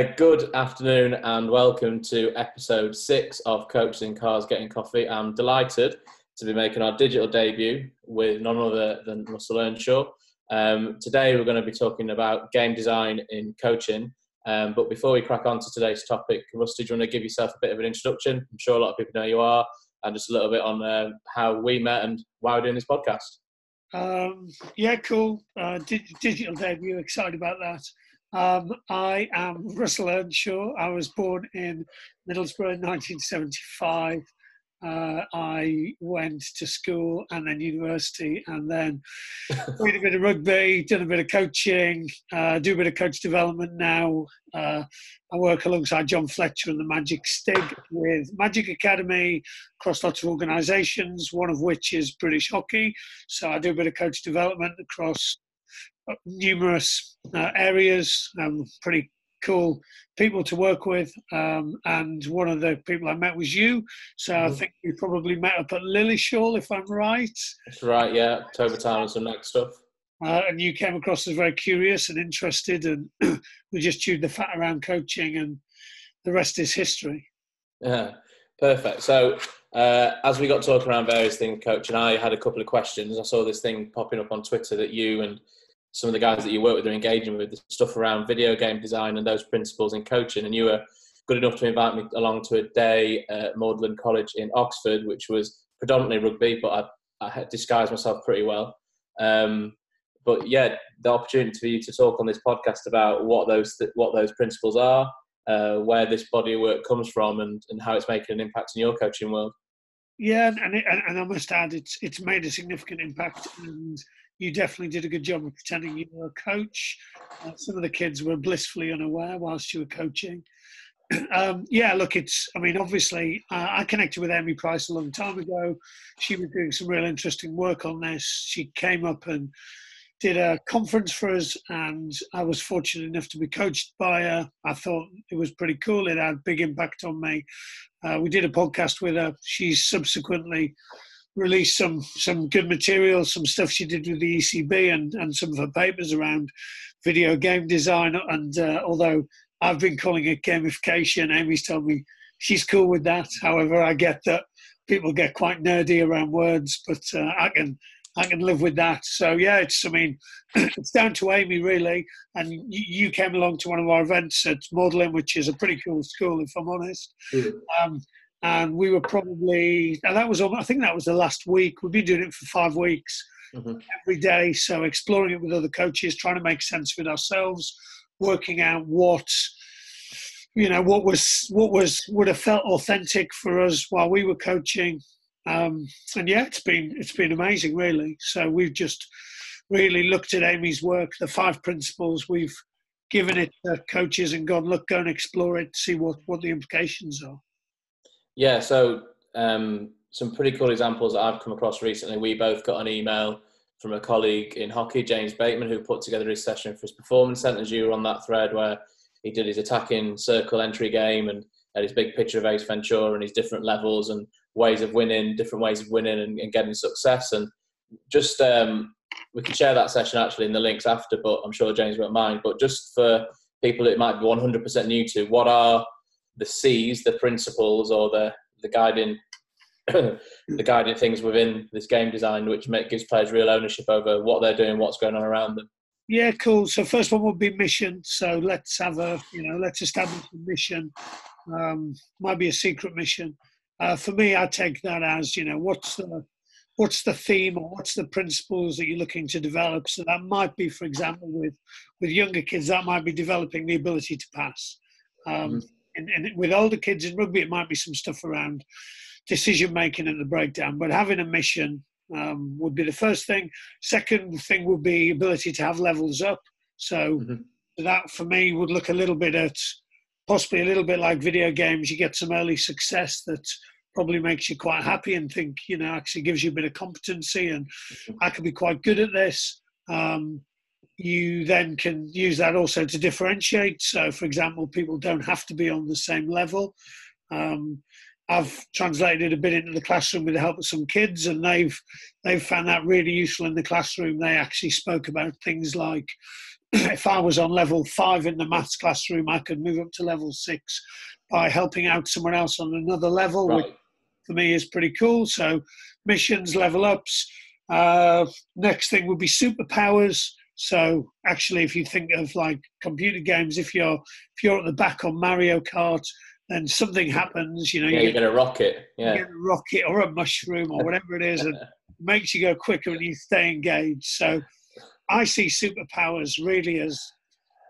Good afternoon and welcome to episode six of in Cars Getting Coffee. I'm delighted to be making our digital debut with none other than Russell Earnshaw. Um, today we're going to be talking about game design in coaching. Um, but before we crack on to today's topic, Rusty, do you want to give yourself a bit of an introduction? I'm sure a lot of people know you are, and just a little bit on uh, how we met and why we're doing this podcast. Um, yeah, cool. Uh, digital debut, excited about that. Um, I am Russell Earnshaw. I was born in Middlesbrough in 1975. Uh, I went to school and then university, and then played a bit of rugby, did a bit of coaching, uh, do a bit of coach development now. Uh, I work alongside John Fletcher and the Magic Stig with Magic Academy across lots of organisations, one of which is British Hockey. So I do a bit of coach development across numerous uh, areas. I'm pretty cool people to work with. Um, and one of the people I met was you. So mm-hmm. I think we probably met up at Lilleshall, if I'm right. That's right, yeah. October time and some next stuff. Uh, and you came across as very curious and interested, and we just chewed the fat around coaching, and the rest is history. Yeah, perfect. So, uh, as we got talking around various things, coach, and I had a couple of questions. I saw this thing popping up on Twitter that you and some of the guys that you work with are engaging with the stuff around video game design and those principles in coaching. And you were good enough to invite me along to a day at Magdalen College in Oxford, which was predominantly rugby, but I, I disguised myself pretty well. Um, but yeah, the opportunity for you to talk on this podcast about what those what those principles are, uh, where this body of work comes from, and, and how it's making an impact in your coaching world. Yeah, and, it, and I must add, it's it's made a significant impact, and you definitely did a good job of pretending you were a coach. Uh, some of the kids were blissfully unaware whilst you were coaching. um, yeah, look, it's, I mean, obviously, uh, I connected with Amy Price a long time ago. She was doing some real interesting work on this. She came up and did a conference for us, and I was fortunate enough to be coached by her. I thought it was pretty cool. It had big impact on me. Uh, we did a podcast with her. She's subsequently released some some good material, some stuff she did with the ECB, and and some of her papers around video game design. And uh, although I've been calling it gamification, Amy's told me she's cool with that. However, I get that people get quite nerdy around words, but uh, I can I can live with that. So yeah, it's I mean it's down to Amy really. And you, you came along to one of our events at Magdalen, which is a pretty cool school if I'm honest. Mm. Um, and we were probably and that was I think that was the last week. We've been doing it for five weeks mm-hmm. every day, so exploring it with other coaches, trying to make sense of it ourselves, working out what you know what was what was would have felt authentic for us while we were coaching. Um, and yeah, it's been it's been amazing, really. So we've just really looked at Amy's work, the five principles. We've given it to coaches and gone, look, go and explore it, see what what the implications are. Yeah, so um, some pretty cool examples that I've come across recently. We both got an email from a colleague in hockey, James Bateman, who put together his session for his performance centres. You were on that thread where he did his attacking circle entry game and had his big picture of Ace Ventura and his different levels and ways of winning, different ways of winning and, and getting success. And just um, we can share that session actually in the links after, but I'm sure James won't mind. But just for people that might be 100% new to, what are the C's, the principles, or the the guiding the guiding things within this game design, which make, gives players real ownership over what they're doing, what's going on around them. Yeah, cool. So first one would be mission. So let's have a you know let's establish a mission. Um, might be a secret mission. Uh, for me, I take that as you know what's the what's the theme or what's the principles that you're looking to develop. So that might be, for example, with with younger kids, that might be developing the ability to pass. Um, mm-hmm and, and with older kids in rugby, it might be some stuff around decision making and the breakdown. But having a mission um, would be the first thing. Second thing would be ability to have levels up. So mm-hmm. that for me would look a little bit at possibly a little bit like video games. You get some early success that probably makes you quite happy and think you know actually gives you a bit of competency and mm-hmm. I could be quite good at this. Um, you then can use that also to differentiate. So, for example, people don't have to be on the same level. Um, I've translated a bit into the classroom with the help of some kids, and they've they've found that really useful in the classroom. They actually spoke about things like if I was on level five in the maths classroom, I could move up to level six by helping out someone else on another level, right. which for me is pretty cool. So missions, level ups. Uh, next thing would be superpowers. So actually, if you think of like computer games, if you're if you're at the back on Mario Kart, then something happens. You know, yeah, you get a rocket, yeah, you get a rocket or a mushroom or whatever it is, and makes you go quicker and you stay engaged. So I see superpowers really as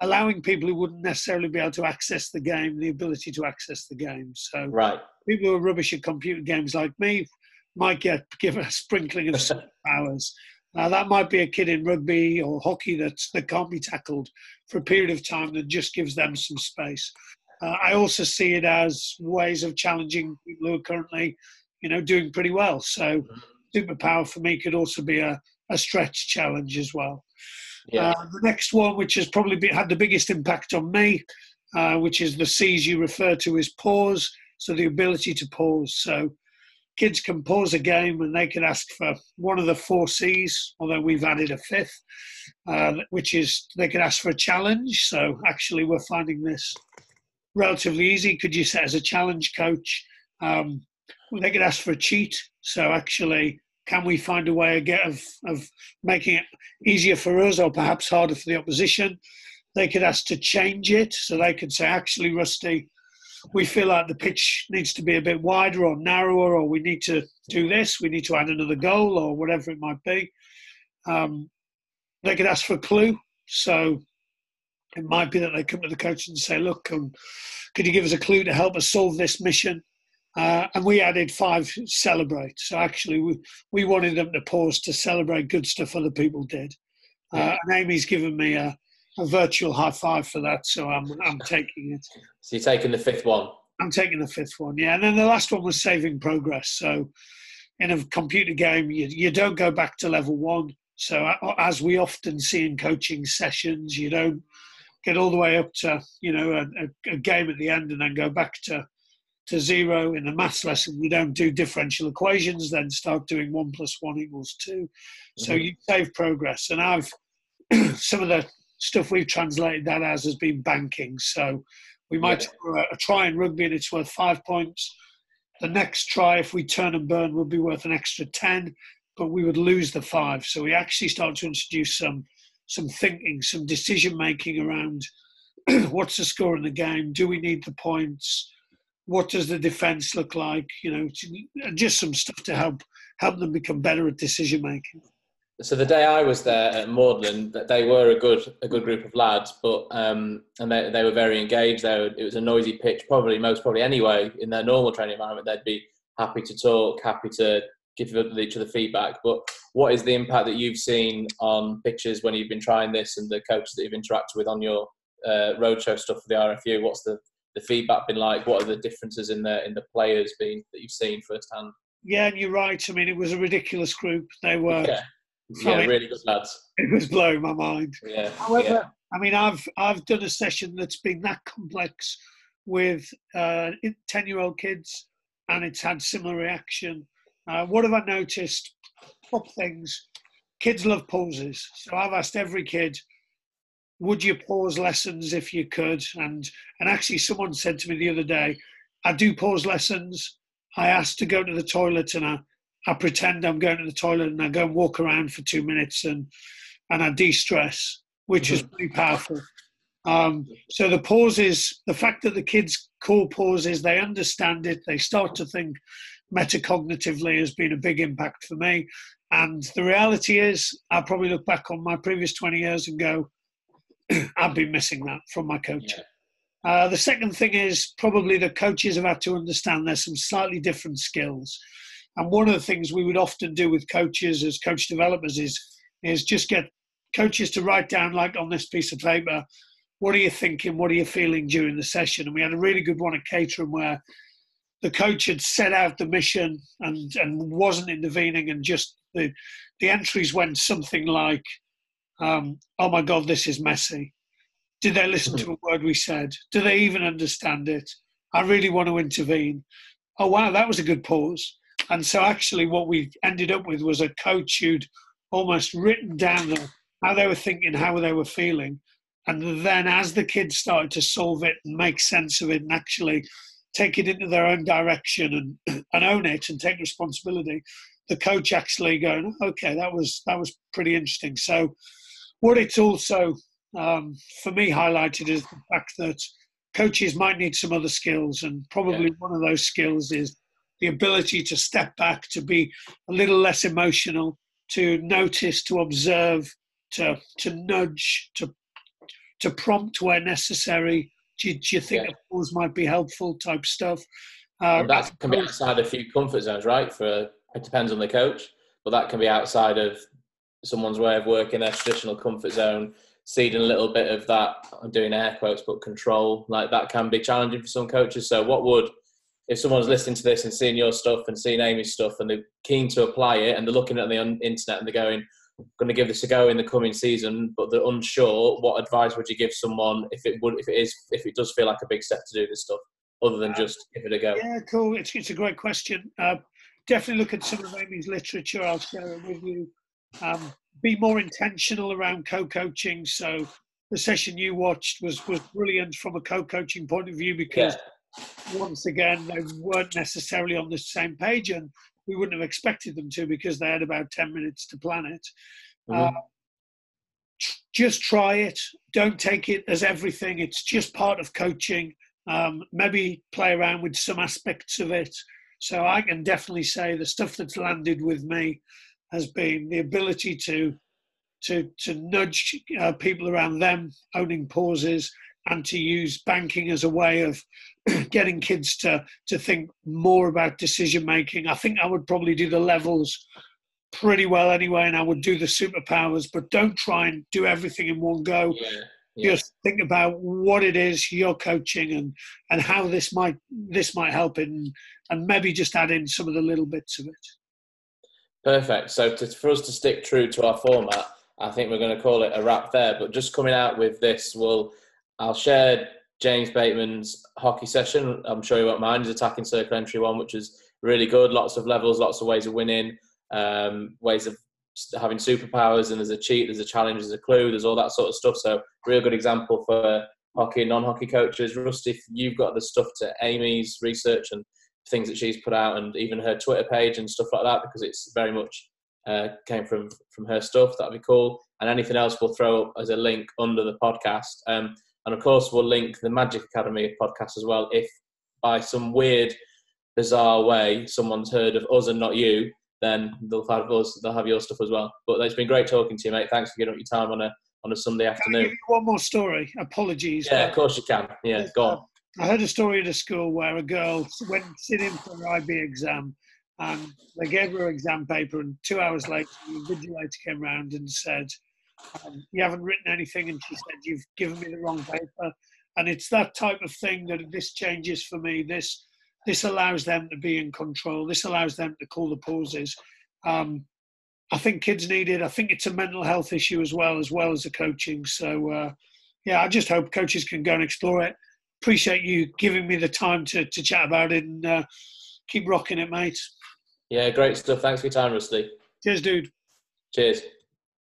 allowing people who wouldn't necessarily be able to access the game the ability to access the game. So right. people who are rubbish at computer games like me might get given a sprinkling of superpowers. Now that might be a kid in rugby or hockey that's, that can't be tackled for a period of time that just gives them some space. Uh, I also see it as ways of challenging people who are currently, you know, doing pretty well. So superpower for me could also be a, a stretch challenge as well. Yeah. Uh, the next one, which has probably been, had the biggest impact on me, uh, which is the C's you refer to as pause. So the ability to pause. So kids can pause a game and they can ask for one of the four C's, although we've added a fifth, uh, which is they can ask for a challenge. So actually, we're finding this relatively easy. Could you set as a challenge coach? Um, they could ask for a cheat. So actually, can we find a way of, of making it easier for us or perhaps harder for the opposition? They could ask to change it. So they could say, actually, Rusty, we feel like the pitch needs to be a bit wider or narrower, or we need to do this, we need to add another goal, or whatever it might be. Um, they could ask for a clue. So it might be that they come to the coach and say, look, um, could you give us a clue to help us solve this mission? Uh, and we added five celebrate. So actually, we, we wanted them to pause to celebrate good stuff other people did. Uh, and Amy's given me a, a virtual high five for that, so I'm, I'm taking it. So you're taking the fifth one? I'm taking the fifth one, yeah. And then the last one was saving progress. So in a computer game, you, you don't go back to level one. So as we often see in coaching sessions, you don't get all the way up to you know a, a, game at the end and then go back to to zero. In the maths lesson, we don't do differential equations, then start doing one plus one equals 2 mm-hmm. So you save progress. And I've some of the stuff we've translated that as has been banking. So we might yeah. a, try in rugby and it's worth five points. The next try, if we turn and burn, would be worth an extra 10, but we would lose the five. So we actually start to introduce some some thinking, some decision making around what's the score in the game? Do we need the points? what does the defence look like? You know, just some stuff to help help them become better at decision making. So the day I was there at Magdalen, they were a good a good group of lads, but um, and they, they were very engaged. They were, it was a noisy pitch, probably most probably anyway. In their normal training environment, they'd be happy to talk, happy to give each other feedback. But what is the impact that you've seen on pitches when you've been trying this, and the coaches that you've interacted with on your uh, roadshow stuff for the RFU? What's the the feedback been like? What are the differences in the in the players been that you've seen firsthand? Yeah, and you're right. I mean, it was a ridiculous group. They were yeah, yeah really good lads. It was blowing my mind. Yeah. However, yeah. I mean, I've I've done a session that's been that complex with uh, ten year old kids, and it's had similar reaction. Uh, what have I noticed? Top things. Kids love pauses, so I've asked every kid would you pause lessons if you could? And and actually, someone said to me the other day, I do pause lessons. I ask to go to the toilet and I, I pretend I'm going to the toilet and I go and walk around for two minutes and and I de-stress, which mm-hmm. is pretty powerful. Um, so the pauses, the fact that the kids call pauses, they understand it, they start to think metacognitively has been a big impact for me. And the reality is, I probably look back on my previous 20 years and go, I've been missing that from my coach. Yeah. Uh, the second thing is probably the coaches have had to understand there's some slightly different skills. And one of the things we would often do with coaches as coach developers is is just get coaches to write down like on this piece of paper, what are you thinking, what are you feeling during the session? And we had a really good one at Caterham where the coach had set out the mission and and wasn't intervening and just the the entries went something like um, oh my God, this is messy. Did they listen to a word we said? Do they even understand it? I really want to intervene. Oh, wow, that was a good pause. And so, actually, what we ended up with was a coach who'd almost written down the, how they were thinking, how they were feeling. And then as the kids started to solve it and make sense of it and actually take it into their own direction and, and own it and take responsibility, the coach actually going, okay, that was that was pretty interesting. So what it's also um, for me highlighted is the fact that coaches might need some other skills, and probably yeah. one of those skills is the ability to step back, to be a little less emotional, to notice, to observe, to to nudge, to to prompt where necessary. Do you, do you think yeah. a pause might be helpful? Type stuff. Uh, that can be outside a few comfort zones, right? For it depends on the coach, but that can be outside of someone's way of working their traditional comfort zone. Ceding a little bit of that, I'm doing air quotes, but control like that can be challenging for some coaches. So, what would if someone's listening to this and seeing your stuff and seeing Amy's stuff and they're keen to apply it and they're looking at the internet and they're going, going to give this a go in the coming season, but they're unsure. What advice would you give someone if it would, if it is, if it does feel like a big step to do this stuff, other than just give it a go? Yeah, cool. It's, it's a great question. Uh, definitely look at some of Amy's literature. I'll share it with you. Um, be more intentional around co-coaching. So the session you watched was was brilliant from a co-coaching point of view because yeah. Once again they weren't necessarily on the same page and we wouldn't have expected them to because they had about 10 minutes to plan it. Mm-hmm. Uh, just try it. Don't take it as everything. It's just part of coaching. Um, maybe play around with some aspects of it. So I can definitely say the stuff that's landed with me has been the ability to to to nudge uh, people around them owning pauses and to use banking as a way of getting kids to to think more about decision making. I think I would probably do the levels pretty well anyway, and I would do the superpowers, but don't try and do everything in one go. Yeah, yeah. Just think about what it is you're coaching and and how this might this might help it, and, and maybe just add in some of the little bits of it. Perfect. So to, for us to stick true to our format, I think we're going to call it a wrap there. But just coming out with this, we'll I'll share James Bateman's hockey session. I'm sure you won't mind his attacking circle entry one, which is really good. Lots of levels, lots of ways of winning, um, ways of having superpowers, and there's a cheat, there's a challenge, there's a clue, there's all that sort of stuff. So, real good example for hockey and non-hockey coaches. Rusty, you've got the stuff to Amy's research and things that she's put out, and even her Twitter page and stuff like that, because it's very much uh, came from from her stuff. That'd be cool. And anything else, we'll throw up as a link under the podcast. Um, and of course, we'll link the Magic Academy podcast as well. If by some weird, bizarre way someone's heard of us and not you, then they'll have us. They'll have your stuff as well. But it's been great talking to you, mate. Thanks for giving up your time on a on a Sunday afternoon. one more story. Apologies. Yeah, of course you can. Yeah, go on. Um, I heard a story at a school where a girl went sitting for her IB exam and they gave her an exam paper and two hours later the invigilator came round and said um, you haven't written anything and she said you've given me the wrong paper. And it's that type of thing that this changes for me. This this allows them to be in control. This allows them to call the pauses. Um, i think kids need it. I think it's a mental health issue as well as well as the coaching. So uh, yeah i just hope coaches can go and explore it. Appreciate you giving me the time to, to chat about it and uh, keep rocking it mate. Yeah great stuff. Thanks for your time rusty. Cheers dude. Cheers